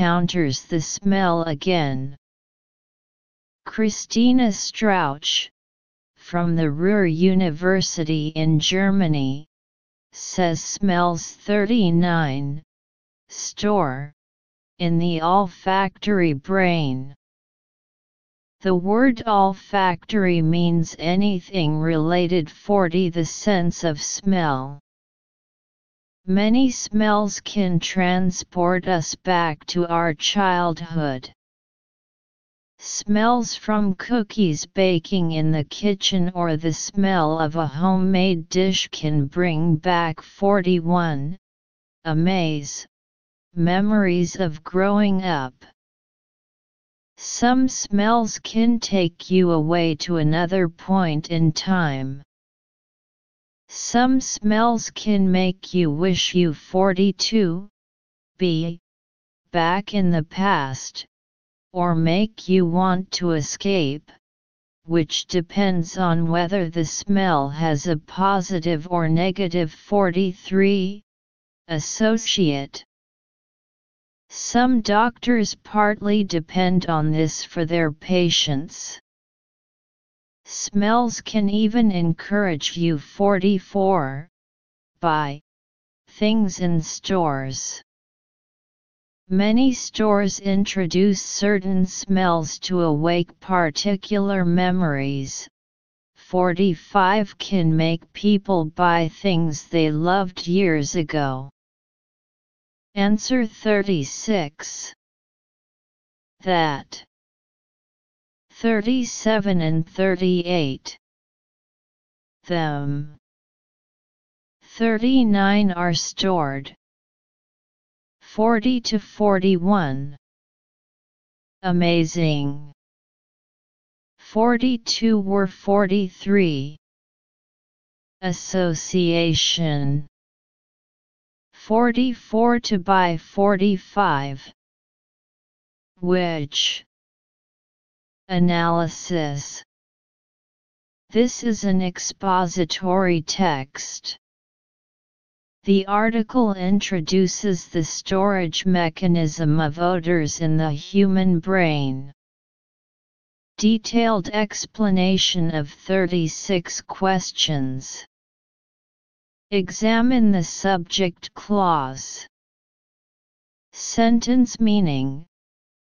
encounters the smell again. Christina Strauch, from the Ruhr University in Germany, says smells 39 store in the olfactory brain. The word olfactory means anything related 40 the sense of smell. Many smells can transport us back to our childhood. Smells from cookies baking in the kitchen or the smell of a homemade dish can bring back 41 amaze memories of growing up. Some smells can take you away to another point in time. Some smells can make you wish you 42 be back in the past, or make you want to escape, which depends on whether the smell has a positive or negative 43 associate. Some doctors partly depend on this for their patients. Smells can even encourage you 44 buy things in stores. Many stores introduce certain smells to awake particular memories. 45 can make people buy things they loved years ago. Answer 36. That. 37 and 38. Them. 39 are stored. 40 to 41. Amazing. 42 were 43. Association 44 to buy 45. Which Analysis This is an expository text. The article introduces the storage mechanism of odors in the human brain. Detailed explanation of 36 questions. Examine the subject clause. Sentence meaning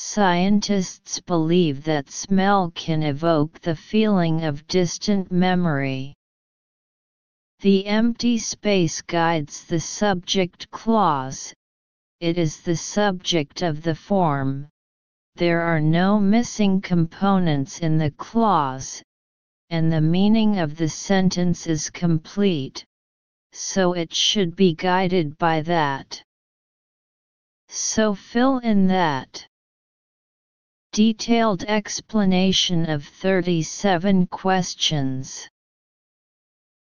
Scientists believe that smell can evoke the feeling of distant memory. The empty space guides the subject clause, it is the subject of the form, there are no missing components in the clause, and the meaning of the sentence is complete so it should be guided by that. So fill in that. Detailed explanation of 37 questions.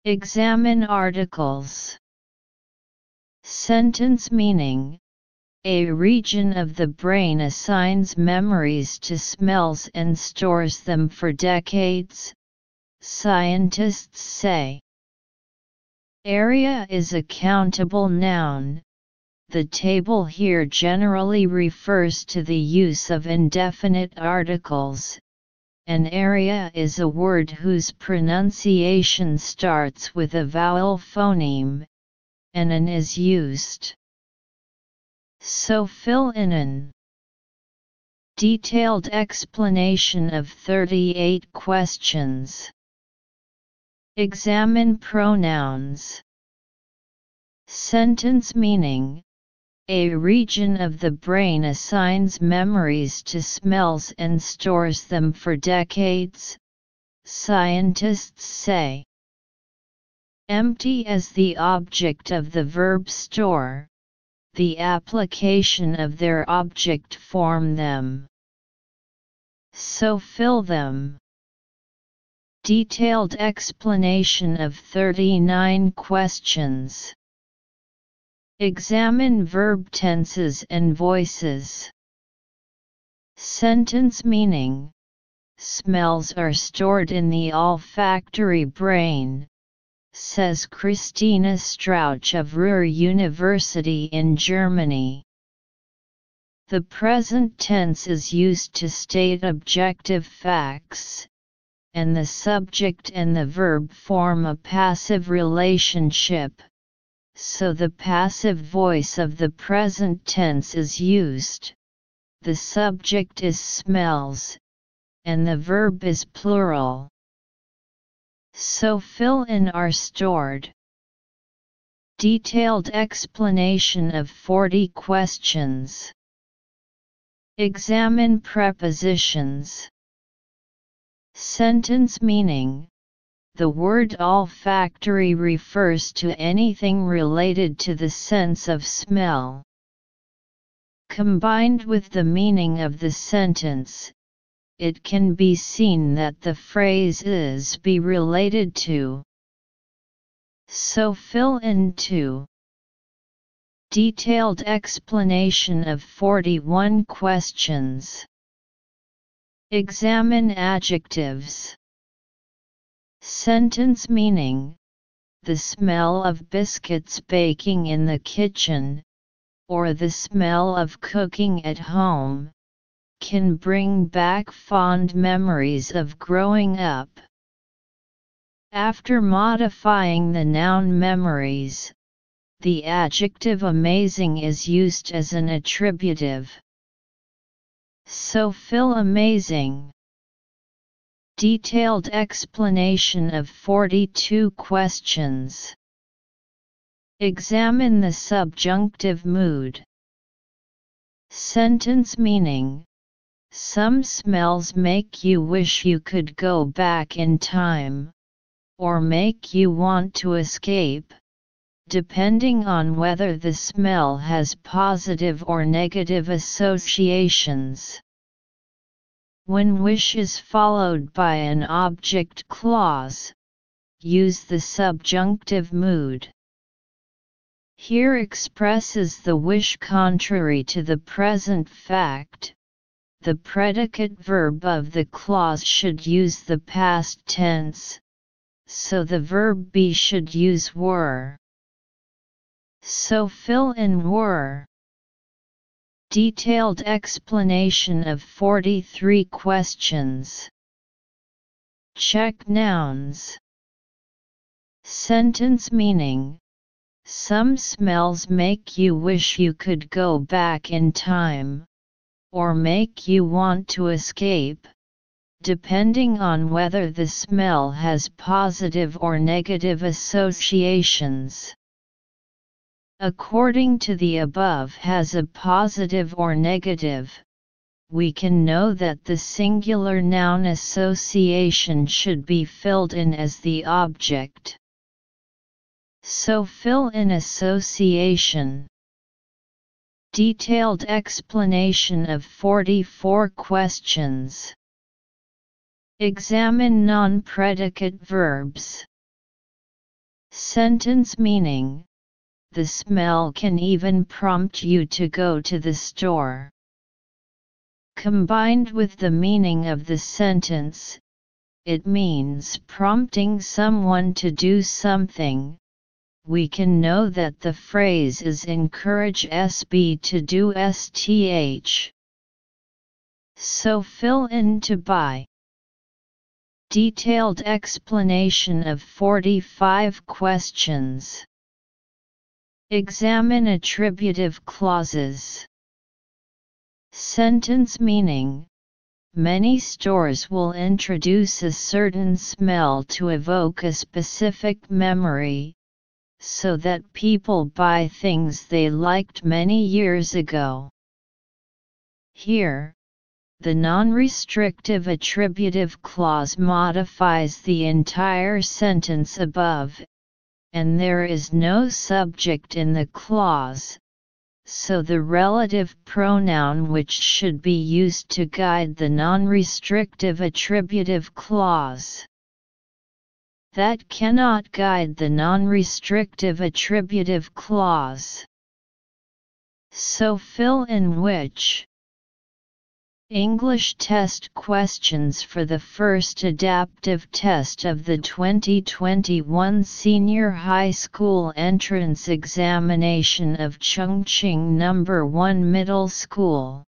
Examine articles. Sentence meaning A region of the brain assigns memories to smells and stores them for decades, scientists say. Area is a countable noun. The table here generally refers to the use of indefinite articles. An area is a word whose pronunciation starts with a vowel phoneme, and an is used. So fill in an detailed explanation of 38 questions. Examine pronouns. Sentence meaning A region of the brain assigns memories to smells and stores them for decades, scientists say. Empty as the object of the verb store, the application of their object form them. So fill them. Detailed explanation of 39 questions. Examine verb tenses and voices. Sentence meaning Smells are stored in the olfactory brain, says Christina Strauch of Ruhr University in Germany. The present tense is used to state objective facts, and the subject and the verb form a passive relationship, so the passive voice of the present tense is used. The subject is smells, and the verb is plural. So fill in are stored. Detailed explanation of 40 questions. Examine prepositions. Sentence meaning The word olfactory refers to anything related to the sense of smell. Combined with the meaning of the sentence, it can be seen that the phrase is be related to. So fill in to. Detailed explanation of 41 questions. Examine adjectives. Sentence meaning The smell of biscuits baking in the kitchen, or the smell of cooking at home, can bring back fond memories of growing up. After modifying the noun memories, the adjective amazing is used as an attributive. So fill amazing. Detailed explanation of 42 questions. Examine the subjunctive mood. Sentence meaning Some smells make you wish you could go back in time, or make you want to escape depending on whether the smell has positive or negative associations. When wish is followed by an object clause, use the subjunctive mood. Here expresses the wish contrary to the present fact. The predicate verb of the clause should use the past tense, so the verb be should use were. So fill in were. Detailed explanation of 43 questions. Check nouns. Sentence meaning Some smells make you wish you could go back in time, or make you want to escape, depending on whether the smell has positive or negative associations according to the above has a positive or negative, we can know that the singular noun association should be filled in as the object. So fill in association. Detailed explanation of 44 questions. Examine non-predicate verbs. Sentence meaning the smell can even prompt you to go to the store. Combined with the meaning of the sentence, it means prompting someone to do something. We can know that the phrase is encourage SB to do STH. So fill in to buy. Detailed explanation of 45 questions. Examine attributive clauses. Sentence meaning Many stores will introduce a certain smell to evoke a specific memory, so that people buy things they liked many years ago. Here, the non-restrictive attributive clause modifies the entire sentence above and there is no subject in the clause, so the relative pronoun which should be used to guide the non-restrictive attributive clause. That cannot guide the non-restrictive attributive clause. So fill in which. English test questions for the first adaptive test of the 2021 Senior High School Entrance Examination of Chongqing No. 1 Middle School.